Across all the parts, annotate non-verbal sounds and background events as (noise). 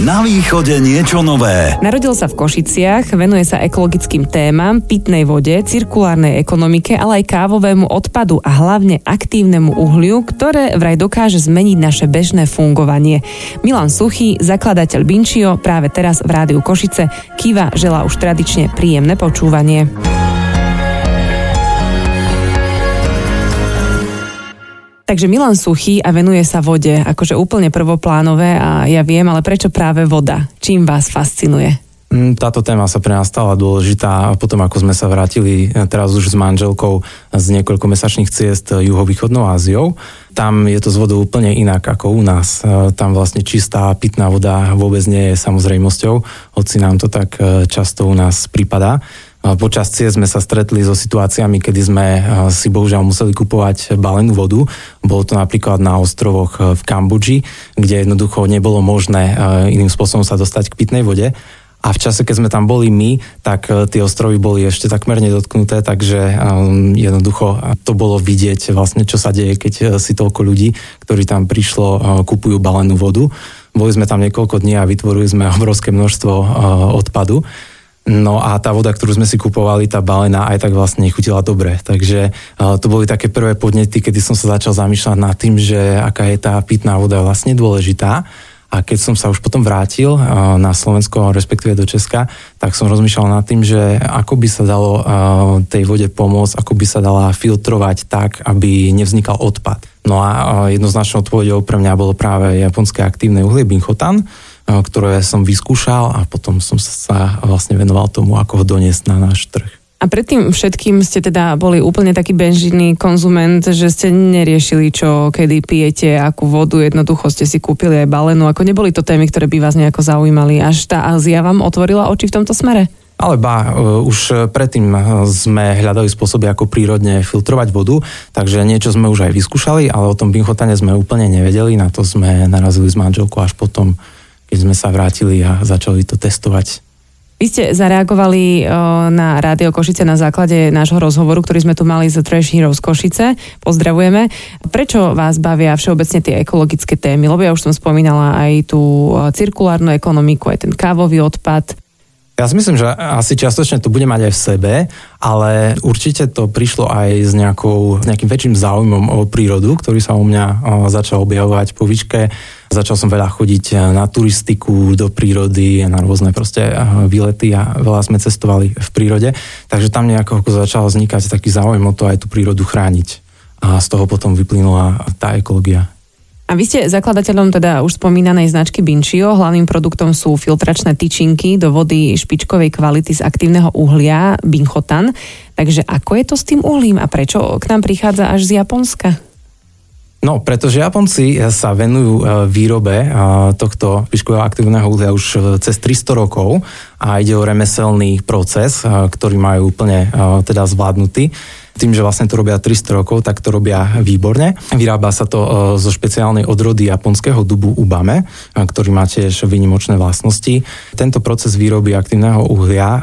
Na východe niečo nové. Narodil sa v Košiciach, venuje sa ekologickým témam, pitnej vode, cirkulárnej ekonomike, ale aj kávovému odpadu a hlavne aktívnemu uhliu, ktoré vraj dokáže zmeniť naše bežné fungovanie. Milan Suchý, zakladateľ Binčio, práve teraz v rádiu Košice, Kiva želá už tradične príjemné počúvanie. Takže Milan Suchý a venuje sa vode, akože úplne prvoplánové a ja viem, ale prečo práve voda? Čím vás fascinuje? Mm, táto téma sa pre nás stala dôležitá potom, ako sme sa vrátili eh, teraz už s manželkou z niekoľkomesačných ciest juhovýchodnou Áziou. Tam je to z vodou úplne inak ako u nás. Eh, tam vlastne čistá pitná voda vôbec nie je samozrejmosťou, hoci nám to tak eh, často u nás prípada. Počas ciest sme sa stretli so situáciami, kedy sme si bohužiaľ museli kupovať balenú vodu. Bolo to napríklad na ostrovoch v Kambodži, kde jednoducho nebolo možné iným spôsobom sa dostať k pitnej vode. A v čase, keď sme tam boli my, tak tie ostrovy boli ešte takmer nedotknuté, takže jednoducho to bolo vidieť vlastne, čo sa deje, keď si toľko ľudí, ktorí tam prišlo, kupujú balenú vodu. Boli sme tam niekoľko dní a vytvorili sme obrovské množstvo odpadu. No a tá voda, ktorú sme si kupovali, tá balená, aj tak vlastne nechutila dobre. Takže to boli také prvé podnety, kedy som sa začal zamýšľať nad tým, že aká je tá pitná voda vlastne dôležitá. A keď som sa už potom vrátil na Slovensko, respektíve do Česka, tak som rozmýšľal nad tým, že ako by sa dalo tej vode pomôcť, ako by sa dala filtrovať tak, aby nevznikal odpad. No a jednoznačnou odpovedou pre mňa bolo práve japonské aktívne uhlie Binchotan, ktoré som vyskúšal a potom som sa vlastne venoval tomu, ako ho doniesť na náš trh. A predtým všetkým ste teda boli úplne taký benžinný konzument, že ste neriešili, čo kedy pijete, akú vodu, jednoducho ste si kúpili aj balenu, ako neboli to témy, ktoré by vás nejako zaujímali. Až tá Ázia vám otvorila oči v tomto smere? Ale ba, e, už predtým sme hľadali spôsoby, ako prírodne filtrovať vodu, takže niečo sme už aj vyskúšali, ale o tom binchotane sme úplne nevedeli, na to sme narazili s manželkou až potom keď sme sa vrátili a začali to testovať. Vy ste zareagovali na Rádio Košice na základe nášho rozhovoru, ktorý sme tu mali z Trash Heroes Košice. Pozdravujeme. Prečo vás bavia všeobecne tie ekologické témy? Lebo ja už som spomínala aj tú cirkulárnu ekonomiku, aj ten kávový odpad. Ja si myslím, že asi čiastočne to bude mať aj v sebe, ale určite to prišlo aj s, nejakou, s nejakým väčším záujmom o prírodu, ktorý sa u mňa začal objavovať po výške. Začal som veľa chodiť na turistiku, do prírody, na rôzne proste výlety a veľa sme cestovali v prírode. Takže tam nejako začal vznikať taký záujem o to aj tú prírodu chrániť. A z toho potom vyplynula tá ekológia. A vy ste zakladateľom teda už spomínanej značky Binčio. Hlavným produktom sú filtračné tyčinky do vody špičkovej kvality z aktívneho uhlia Binchotan. Takže ako je to s tým uhlím a prečo k nám prichádza až z Japonska? No, pretože Japonci sa venujú e, výrobe e, tohto špičkového aktívneho uhlia už e, cez 300 rokov a ide o remeselný proces, ktorý majú úplne teda zvládnutý tým, že vlastne to robia 300 rokov, tak to robia výborne. Vyrába sa to e, zo špeciálnej odrody japonského dubu ubame, e, ktorý má tiež výnimočné vlastnosti. Tento proces výroby aktívneho uhlia e,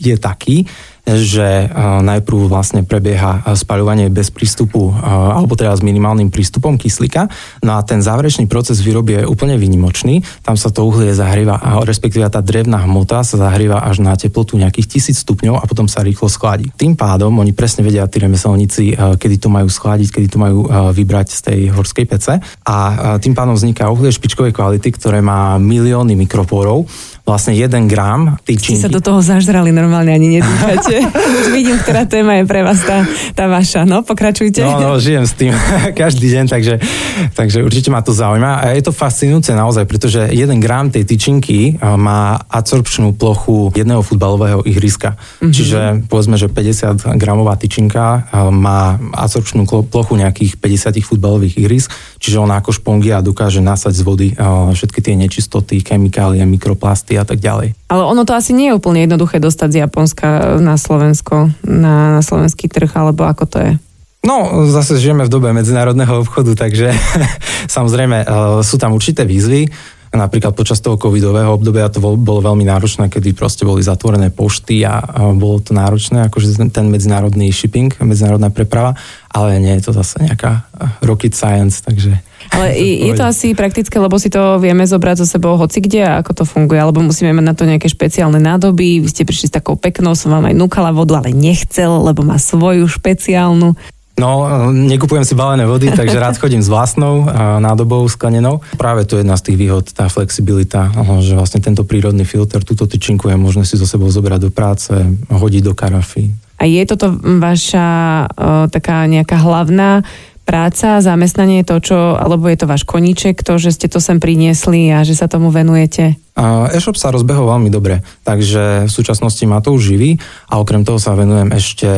je taký, že najprv vlastne prebieha spaľovanie bez prístupu, alebo teda s minimálnym prístupom kyslíka. No a ten záverečný proces výroby je úplne výnimočný. Tam sa to uhlie zahrieva, respektíve tá drevná hmota sa zahrieva až na teplotu nejakých tisíc stupňov a potom sa rýchlo schladí. Tým pádom oni presne vedia, tí remeselníci, kedy to majú schladiť, kedy to majú vybrať z tej horskej pece. A tým pádom vzniká uhlie špičkovej kvality, ktoré má milióny mikropórov vlastne 1 gram tyčinky. Ste sa do toho zažrali normálne, ani nedýchate. (laughs) Už vidím, ktorá téma je pre vás tá, tá vaša. No, pokračujte. No, no, žijem s tým (laughs) každý deň, takže, takže určite ma to zaujíma. A je to fascinujúce naozaj, pretože 1 gram tej tyčinky má absorpčnú plochu jedného futbalového ihriska. Mm-hmm. Čiže povedzme, že 50 gramová tyčinka má absorpčnú plochu nejakých 50 futbalových ihrisk, čiže ona ako špongia dokáže nasať z vody všetky tie nečistoty, chemikálie, mikroplasty a tak ďalej. Ale ono to asi nie je úplne jednoduché dostať z Japonska na Slovensko, na, na slovenský trh, alebo ako to je? No, zase žijeme v dobe medzinárodného obchodu, takže (laughs) samozrejme e, sú tam určité výzvy. Napríklad počas toho covidového obdobia to bolo veľmi náročné, kedy proste boli zatvorené pošty a, bolo to náročné, akože ten medzinárodný shipping, medzinárodná preprava, ale nie je to zase nejaká rocket science, takže... Ale je, to asi praktické, lebo si to vieme zobrať so sebou hoci kde a ako to funguje, alebo musíme mať na to nejaké špeciálne nádoby. Vy ste prišli s takou peknou, som vám aj núkala vodu, ale nechcel, lebo má svoju špeciálnu. No, nekupujem si balené vody, (laughs) takže rád chodím s vlastnou nádobou sklenenou. Práve to je jedna z tých výhod, tá flexibilita, že vlastne tento prírodný filter, túto tyčinku je možné si so sebou zobrať do práce, hodiť do karafy. A je toto vaša o, taká nejaká hlavná práca, zamestnanie je to, čo, alebo je to váš koníček, to, že ste to sem priniesli a že sa tomu venujete? E-shop sa rozbehol veľmi dobre, takže v súčasnosti ma to už živí a okrem toho sa venujem ešte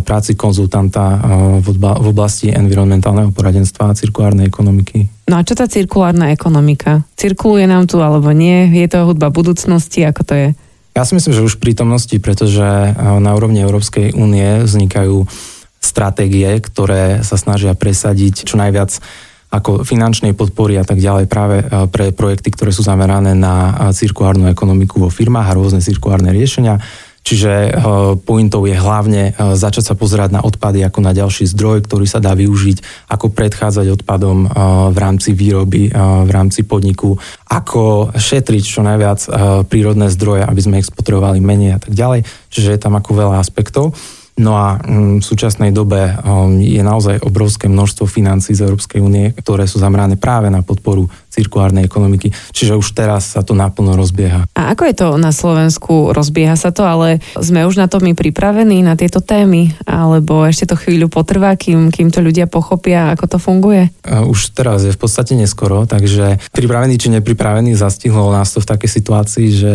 práci konzultanta v oblasti environmentálneho poradenstva a cirkulárnej ekonomiky. No a čo tá cirkulárna ekonomika? Cirkuluje nám tu alebo nie? Je to hudba budúcnosti? Ako to je? Ja si myslím, že už v prítomnosti, pretože na úrovni Európskej únie vznikajú stratégie, ktoré sa snažia presadiť čo najviac ako finančnej podpory a tak ďalej práve e, pre projekty, ktoré sú zamerané na e, cirkulárnu ekonomiku vo firmách a rôzne cirkulárne riešenia. Čiže e, pointou je hlavne začať sa pozerať na odpady ako na ďalší zdroj, ktorý sa dá využiť, ako predchádzať odpadom v rámci výroby, v rámci podniku, ako šetriť čo najviac prírodné zdroje, aby sme ich spotrebovali menej a tak ďalej. Čiže je tam ako veľa aspektov. No a mm, v súčasnej dobe um, je naozaj obrovské množstvo financí z Európskej únie, ktoré sú zamerané práve na podporu cirkulárnej ekonomiky. Čiže už teraz sa to naplno rozbieha. A ako je to na Slovensku? Rozbieha sa to, ale sme už na to my pripravení, na tieto témy? Alebo ešte to chvíľu potrvá, kým, kým to ľudia pochopia, ako to funguje? Už teraz je v podstate neskoro, takže pripravený či nepripravený zastihlo nás to v takej situácii, že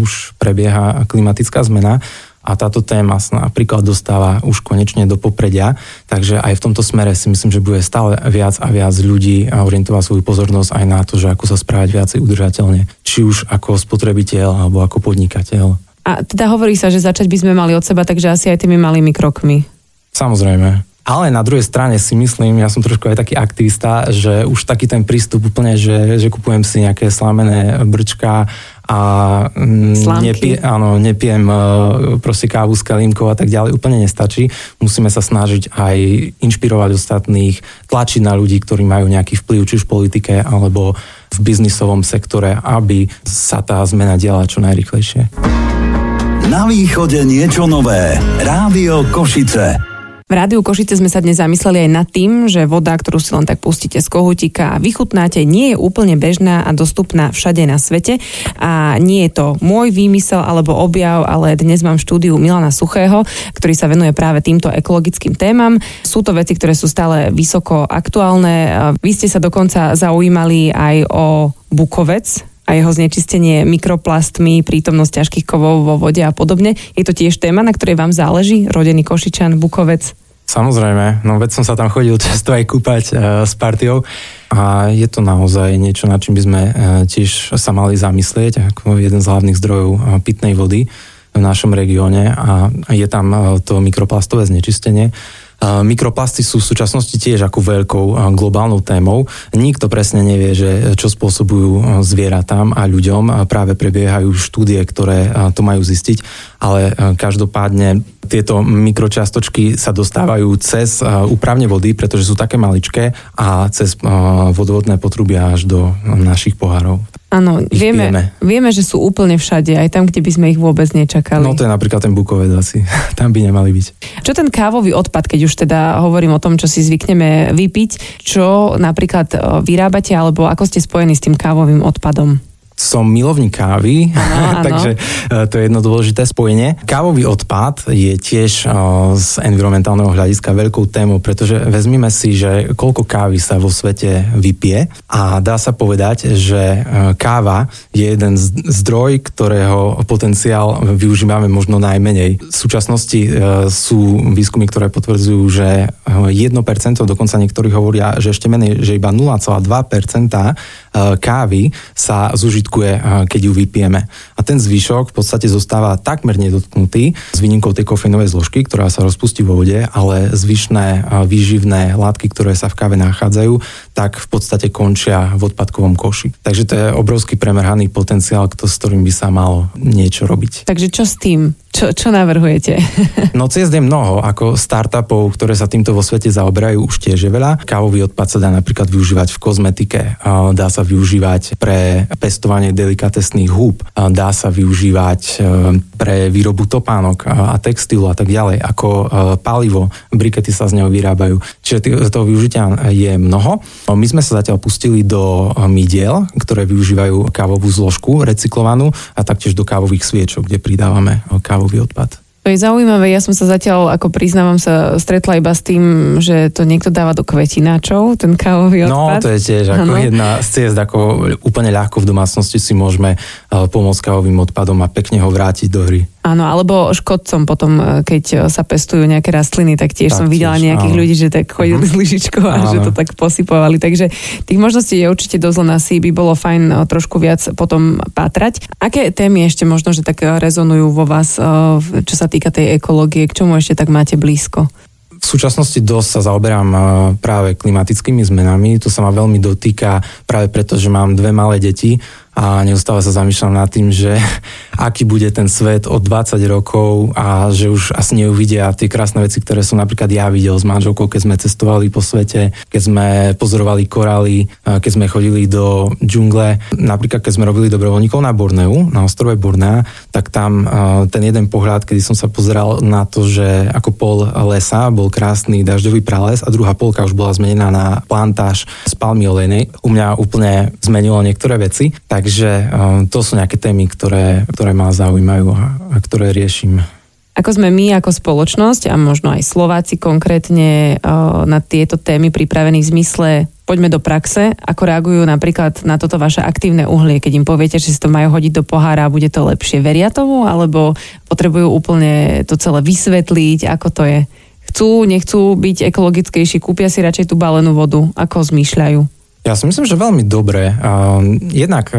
už prebieha klimatická zmena a táto téma sa napríklad dostáva už konečne do popredia, takže aj v tomto smere si myslím, že bude stále viac a viac ľudí orientovať svoju pozornosť aj na to, že ako sa správať viacej udržateľne, či už ako spotrebiteľ alebo ako podnikateľ. A teda hovorí sa, že začať by sme mali od seba, takže asi aj tými malými krokmi. Samozrejme. Ale na druhej strane si myslím, ja som trošku aj taký aktivista, že už taký ten prístup úplne, že, že kupujem si nejaké slamené brčka a mm, nepie, áno, nepijem e, proste kávu s kalímkou a tak ďalej, úplne nestačí. Musíme sa snažiť aj inšpirovať ostatných, tlačiť na ľudí, ktorí majú nejaký vplyv, či už v politike alebo v biznisovom sektore, aby sa tá zmena diala čo najrychlejšie. Na východe niečo nové. Rádio Košice. V Rádiu Košice sme sa dnes zamysleli aj nad tým, že voda, ktorú si len tak pustíte z kohutíka a vychutnáte, nie je úplne bežná a dostupná všade na svete. A nie je to môj výmysel alebo objav, ale dnes mám štúdiu Milana Suchého, ktorý sa venuje práve týmto ekologickým témam. Sú to veci, ktoré sú stále vysoko aktuálne. Vy ste sa dokonca zaujímali aj o Bukovec, a jeho znečistenie mikroplastmi, prítomnosť ťažkých kovov vo vode a podobne. Je to tiež téma, na ktorej vám záleží, rodený Košičan, Bukovec? Samozrejme, no veď som sa tam chodil (laughs) často aj kúpať e, s partiou a je to naozaj niečo, na čím by sme e, tiež sa mali zamyslieť ako jeden z hlavných zdrojov e, pitnej vody v našom regióne a je tam e, to mikroplastové znečistenie. Mikroplasty sú v súčasnosti tiež ako veľkou globálnou témou. Nikto presne nevie, že čo spôsobujú zvieratám a ľuďom. Práve prebiehajú štúdie, ktoré to majú zistiť, ale každopádne tieto mikročiastočky sa dostávajú cez úpravne vody, pretože sú také maličké a cez vodovodné potrubia až do našich pohárov. Áno, vieme, vieme, že sú úplne všade, aj tam, kde by sme ich vôbec nečakali. No to je napríklad ten bukovec asi, (laughs) tam by nemali byť. Čo ten kávový odpad, keď už teda hovorím o tom, čo si zvykneme vypiť, čo napríklad e, vyrábate, alebo ako ste spojení s tým kávovým odpadom? Som milovník kávy, ano, (laughs) takže ano. to je jedno dôležité spojenie. Kávový odpad je tiež z environmentálneho hľadiska veľkou témou, pretože vezmime si, že koľko kávy sa vo svete vypije a dá sa povedať, že e, káva je jeden zdroj, ktorého potenciál využívame možno najmenej. V súčasnosti e, sú výskumy, ktoré potvrdzujú, že 1%, dokonca niektorí hovoria, že ešte menej, že iba 0,2% kávy sa zužitku užitkuje, keď ju vypijeme. A ten zvyšok v podstate zostáva takmer nedotknutý s výnimkou tej kofeinovej zložky, ktorá sa rozpustí vo vode, ale zvyšné výživné látky, ktoré sa v káve nachádzajú, tak v podstate končia v odpadkovom koši. Takže to je obrovský premerhaný potenciál, s ktorým by sa malo niečo robiť. Takže čo s tým? Čo, čo navrhujete? (laughs) no ciest je mnoho, ako startupov, ktoré sa týmto vo svete zaoberajú, už tiež je veľa. Kávový odpad sa dá napríklad využívať v kozmetike, dá sa využívať pre pestovanie delikatesných húb, dá sa využívať e, pre výrobu topánok a textilu a tak ďalej, ako e, palivo, brikety sa z neho vyrábajú. Čiže toho využitia je mnoho. My sme sa zatiaľ pustili do midiel, ktoré využívajú kávovú zložku recyklovanú a taktiež do kávových sviečok, kde pridávame kávový odpad. To je zaujímavé, ja som sa zatiaľ, ako priznávam sa, stretla iba s tým, že to niekto dáva do kvetináčov, ten kávový no, odpad. No, to je tiež ako ano. jedna z ciest, ako úplne ľahko v domácnosti si môžeme eh, pomôcť kávovým odpadom a pekne ho vrátiť do hry. Áno, alebo škodcom potom, e, keď e, sa pestujú nejaké rastliny, tak tiež tak som videla tiež, nejakých áno. ľudí, že tak chodili (laughs) uh-huh. s lyžičkou a áno. že to tak posypovali. Takže tých možností je určite dosť na si, by bolo fajn e, trošku viac potom pátrať. Aké témy ešte možno, že tak rezonujú vo vás, čo sa týka tej ekológie, k čomu ešte tak máte blízko? V súčasnosti dosť sa zaoberám práve klimatickými zmenami. To sa ma veľmi dotýka práve preto, že mám dve malé deti a neustále sa zamýšľam nad tým, že (laughs) aký bude ten svet o 20 rokov a že už asi neuvidia tie krásne veci, ktoré som napríklad ja videl s manželkou, keď sme cestovali po svete, keď sme pozorovali korály, keď sme chodili do džungle. Napríklad, keď sme robili dobrovoľníkov na Borneu, na ostrove Bornea, tak tam ten jeden pohľad, kedy som sa pozeral na to, že ako pol lesa bol krásny dažďový prales a druhá polka už bola zmenená na plantáž z palmy olejnej. U mňa úplne zmenilo niektoré veci. Tak Takže um, to sú nejaké témy, ktoré, ktoré ma zaujímajú a, a ktoré riešim. Ako sme my ako spoločnosť a možno aj Slováci konkrétne uh, na tieto témy pripravení v zmysle poďme do praxe, ako reagujú napríklad na toto vaše aktívne uhlie, keď im poviete, že si to majú hodiť do pohára a bude to lepšie. Veria tomu, alebo potrebujú úplne to celé vysvetliť, ako to je? Chcú, nechcú byť ekologickejší, kúpia si radšej tú balenú vodu, ako zmýšľajú? Ja si myslím, že veľmi dobre. Jednak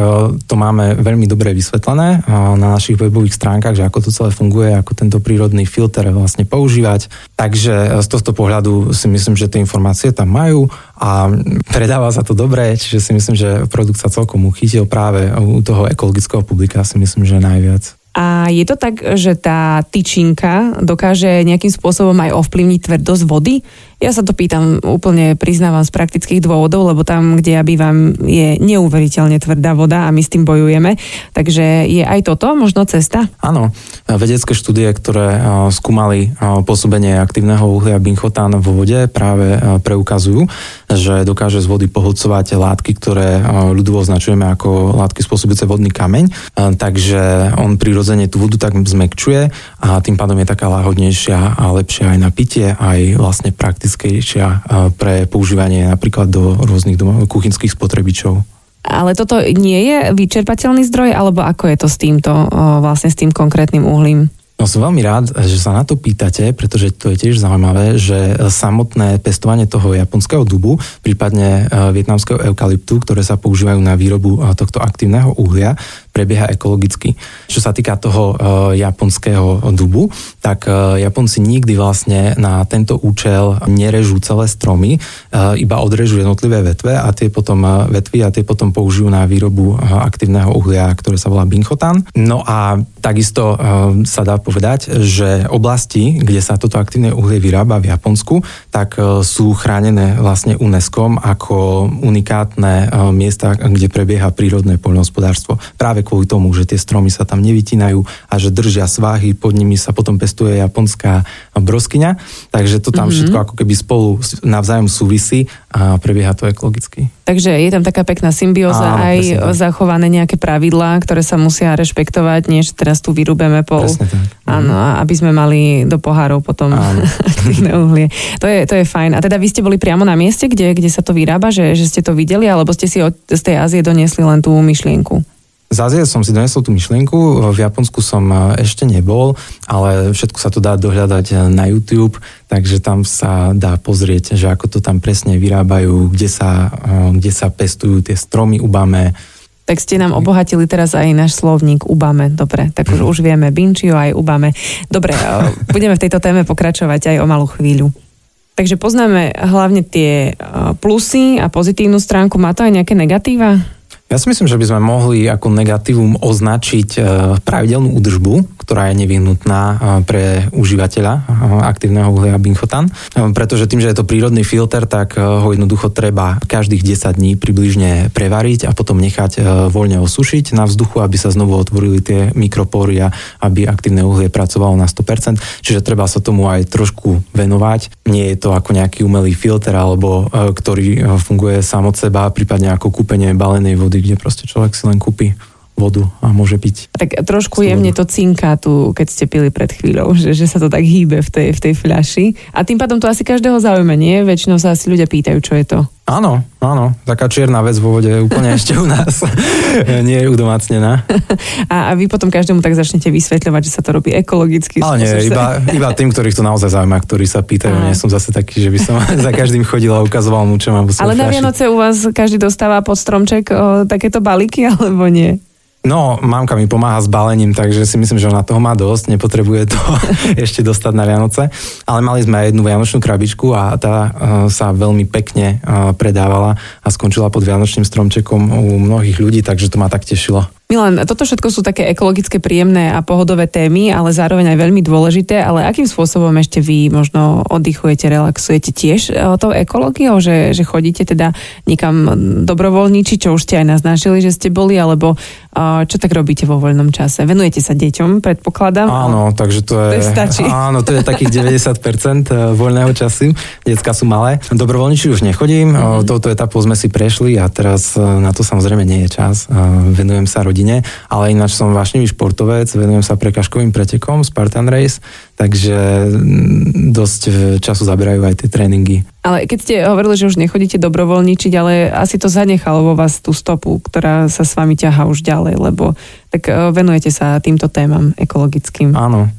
to máme veľmi dobre vysvetlené na našich webových stránkach, že ako to celé funguje, ako tento prírodný filter vlastne používať. Takže z tohto pohľadu si myslím, že tie informácie tam majú a predáva sa to dobre, čiže si myslím, že produkt sa celkom uchytil práve u toho ekologického publika si myslím, že najviac. A je to tak, že tá tyčinka dokáže nejakým spôsobom aj ovplyvniť tvrdosť vody? Ja sa to pýtam úplne, priznávam z praktických dôvodov, lebo tam, kde ja bývam, je neuveriteľne tvrdá voda a my s tým bojujeme. Takže je aj toto možno cesta? Áno. Vedecké štúdie, ktoré skúmali pôsobenie aktívneho uhlia binchotán vo vode, práve preukazujú, že dokáže z vody pohodcovať látky, ktoré ľudovo označujeme ako látky spôsobujúce vodný kameň. Takže on prirodzene tú vodu tak zmekčuje a tým pádom je taká láhodnejšia a lepšia aj na pitie, aj vlastne praktickejšia pre používanie napríklad do rôznych domov, kuchynských spotrebičov. Ale toto nie je vyčerpateľný zdroj, alebo ako je to s týmto, vlastne s tým konkrétnym uhlím? No som veľmi rád, že sa na to pýtate, pretože to je tiež zaujímavé, že samotné pestovanie toho japonského dubu, prípadne vietnamského eukalyptu, ktoré sa používajú na výrobu tohto aktívneho uhlia, prebieha ekologicky. Čo sa týka toho uh, japonského dubu, tak uh, Japonci nikdy vlastne na tento účel nerežú celé stromy, uh, iba odrežú jednotlivé vetve a tie potom vetvy a tie potom použijú na výrobu aktívneho uhlia, ktoré sa volá binchotan. No a takisto sa dá povedať, že oblasti, kde sa toto aktívne uhlie vyrába v Japonsku, tak sú chránené vlastne UNESCO ako unikátne miesta, kde prebieha prírodné poľnohospodárstvo. Práve kvôli tomu, že tie stromy sa tam nevytínajú a že držia sváhy, pod nimi sa potom pestuje japonská broskyňa, takže to tam mm-hmm. všetko ako keby spolu navzájom súvisí a prebieha to ekologicky. Takže je tam taká pekná symbióza, Áno, aj zachované nejaké pravidlá, ktoré sa musia rešpektovať, než teraz tu vyrúbeme pol. Presne tak. Áno, aby sme mali do pohárov potom aktívne (laughs) uhlie. To je, to je fajn. A teda vy ste boli priamo na mieste, kde, kde sa to vyrába, že, že ste to videli, alebo ste si od, z tej Ázie doniesli len tú myšlienku? Z Ázie som si donesol tú myšlienku, v Japonsku som e, ešte nebol, ale všetko sa to dá dohľadať e, na YouTube, takže tam sa dá pozrieť, že ako to tam presne vyrábajú, kde sa, e, kde sa pestujú tie stromy ubame, Tak ste nám obohatili teraz aj náš slovník Ubame. Dobre, tak už, už vieme Binčio aj Ubame. Dobre, budeme v tejto téme pokračovať aj o malú chvíľu. Takže poznáme hlavne tie plusy a pozitívnu stránku. Má to aj nejaké negatíva? Ja si myslím, že by sme mohli ako negatívum označiť e, pravidelnú údržbu, ktorá je nevyhnutná e, pre užívateľa e, aktívneho uhlia binchotan, pretože tým, že je to prírodný filter, tak ho jednoducho treba každých 10 dní približne prevariť a potom nechať voľne osušiť na vzduchu, aby sa znovu otvorili tie mikropóry a aby aktívne uhlie pracovalo na 100%. Čiže treba sa tomu aj trošku venovať. Nie je to ako nejaký umelý filter, alebo ktorý funguje sám od seba, prípadne ako kúpenie balenej vody, kde proste človek si len kúpi vodu a môže piť. Tak trošku jemne to cinká tu, keď ste pili pred chvíľou, že, že sa to tak hýbe v tej, v tej fľaši. A tým pádom to asi každého zaujíma, nie? Väčšinou sa asi ľudia pýtajú, čo je to. Áno, áno, taká čierna vec vo vode úplne (laughs) ešte u nás nie je udomácnená. A, a vy potom každému tak začnete vysvetľovať, že sa to robí ekologicky. Ale nie, iba, iba tým, ktorých to naozaj zaujíma, ktorí sa pýtajú. A. Nie som zase taký, že by som (laughs) za každým chodil a ukazoval mu, čo mám Ale na Vianoce u vás každý dostáva pod stromček o, takéto balíky, (laughs) alebo nie? No, mamka mi pomáha s balením, takže si myslím, že ona toho má dosť, nepotrebuje to (laughs) ešte dostať na Vianoce. Ale mali sme aj jednu vianočnú krabičku a tá uh, sa veľmi pekne uh, predávala a skončila pod vianočným stromčekom u mnohých ľudí, takže to ma tak tešilo. Milan, toto všetko sú také ekologické, príjemné a pohodové témy, ale zároveň aj veľmi dôležité, ale akým spôsobom ešte vy možno oddychujete, relaxujete tiež e, tou ekológiou, že, že chodíte teda niekam dobrovoľníči, čo už ste aj naznačili, že ste boli, alebo čo tak robíte vo voľnom čase? Venujete sa deťom, predpokladám? Áno, takže to je... To stačí. Áno, to je takých (laughs) 90% e, voľného času. Decka sú malé. Dobrovoľníči už nechodím, mm-hmm. touto etapou sme si prešli a teraz na to samozrejme nie je čas. Venujem sa rodine, ale ináč som vášnivý športovec, venujem sa prekažkovým pretekom Spartan Race, takže mm, dosť e, času zaberajú aj tie tréningy. Ale keď ste hovorili, že už nechodíte dobrovoľničiť, ale asi to zanechalo vo vás tú stopu, ktorá sa s vami ťahá už ďalej, lebo tak e, venujete sa týmto témam ekologickým. Áno,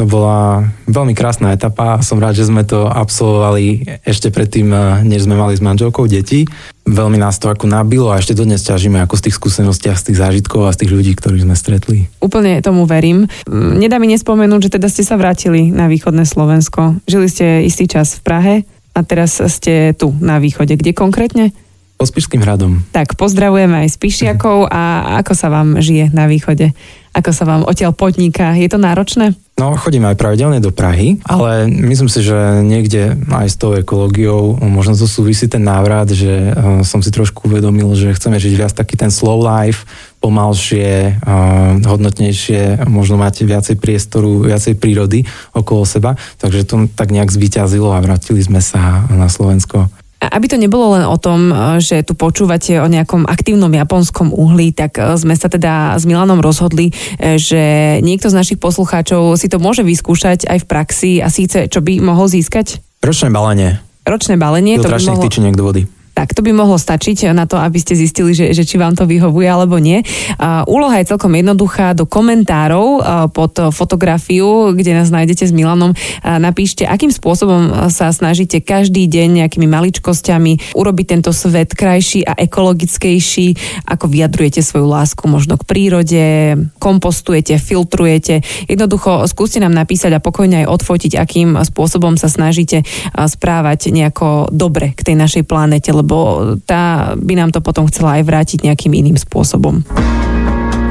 to bola veľmi krásna etapa. Som rád, že sme to absolvovali ešte predtým, eh, než sme mali s manželkou deti. Veľmi nás to ako nabilo a ešte dodnes ťažíme ako z tých skúseností a z tých zážitkov a z tých ľudí, ktorých sme stretli. Úplne tomu verím. Mm, nedá mi nespomenúť, že teda ste sa vrátili na východné Slovensko. Žili ste istý čas v Prahe a teraz ste tu na východe. Kde konkrétne? Po Spišským hradom. Tak pozdravujeme aj Spišiakov a ako sa vám žije na východe? Ako sa vám odtiaľ podniká? Je to náročné? No, chodím aj pravidelne do Prahy, ale myslím si, že niekde aj s tou ekológiou možno to súvisí ten návrat, že uh, som si trošku uvedomil, že chceme žiť viac taký ten slow life, pomalšie, uh, hodnotnejšie, možno máte viacej priestoru, viacej prírody okolo seba, takže to tak nejak zvyťazilo a vrátili sme sa na Slovensko. Aby to nebolo len o tom, e, že tu počúvate o nejakom aktívnom japonskom uhlí, tak e, sme sa teda s Milanom rozhodli, e, že niekto z našich poslucháčov si to môže vyskúšať aj v praxi a síce čo by mohol získať? Ročné balenie. Ročné balenie. to by mohlo... tyčiniek do vody. Tak to by mohlo stačiť na to, aby ste zistili, že, že či vám to vyhovuje alebo nie. Úloha je celkom jednoduchá. Do komentárov pod fotografiu, kde nás nájdete s Milanom, napíšte, akým spôsobom sa snažíte každý deň nejakými maličkosťami urobiť tento svet krajší a ekologickejší, ako vyjadrujete svoju lásku možno k prírode, kompostujete, filtrujete. Jednoducho skúste nám napísať a pokojne aj odfotiť, akým spôsobom sa snažíte správať nejako dobre k tej našej planete, lebo tá by nám to potom chcela aj vrátiť nejakým iným spôsobom.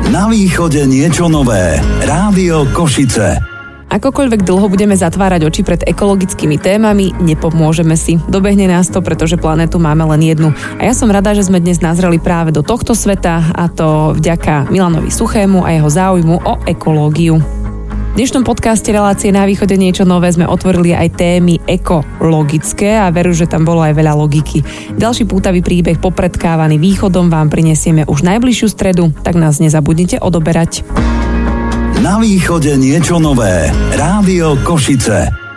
Na východe niečo nové. Rádio Košice. Akokoľvek dlho budeme zatvárať oči pred ekologickými témami, nepomôžeme si. Dobehne nás to, pretože planetu máme len jednu. A ja som rada, že sme dnes nazreli práve do tohto sveta a to vďaka Milanovi Suchému a jeho záujmu o ekológiu. V dnešnom podcaste Relácie na východe niečo nové sme otvorili aj témy ekologické a veru, že tam bolo aj veľa logiky. Ďalší pútavý príbeh popredkávaný východom vám prinesieme už najbližšiu stredu, tak nás nezabudnite odoberať. Na východe niečo nové. Rádio Košice.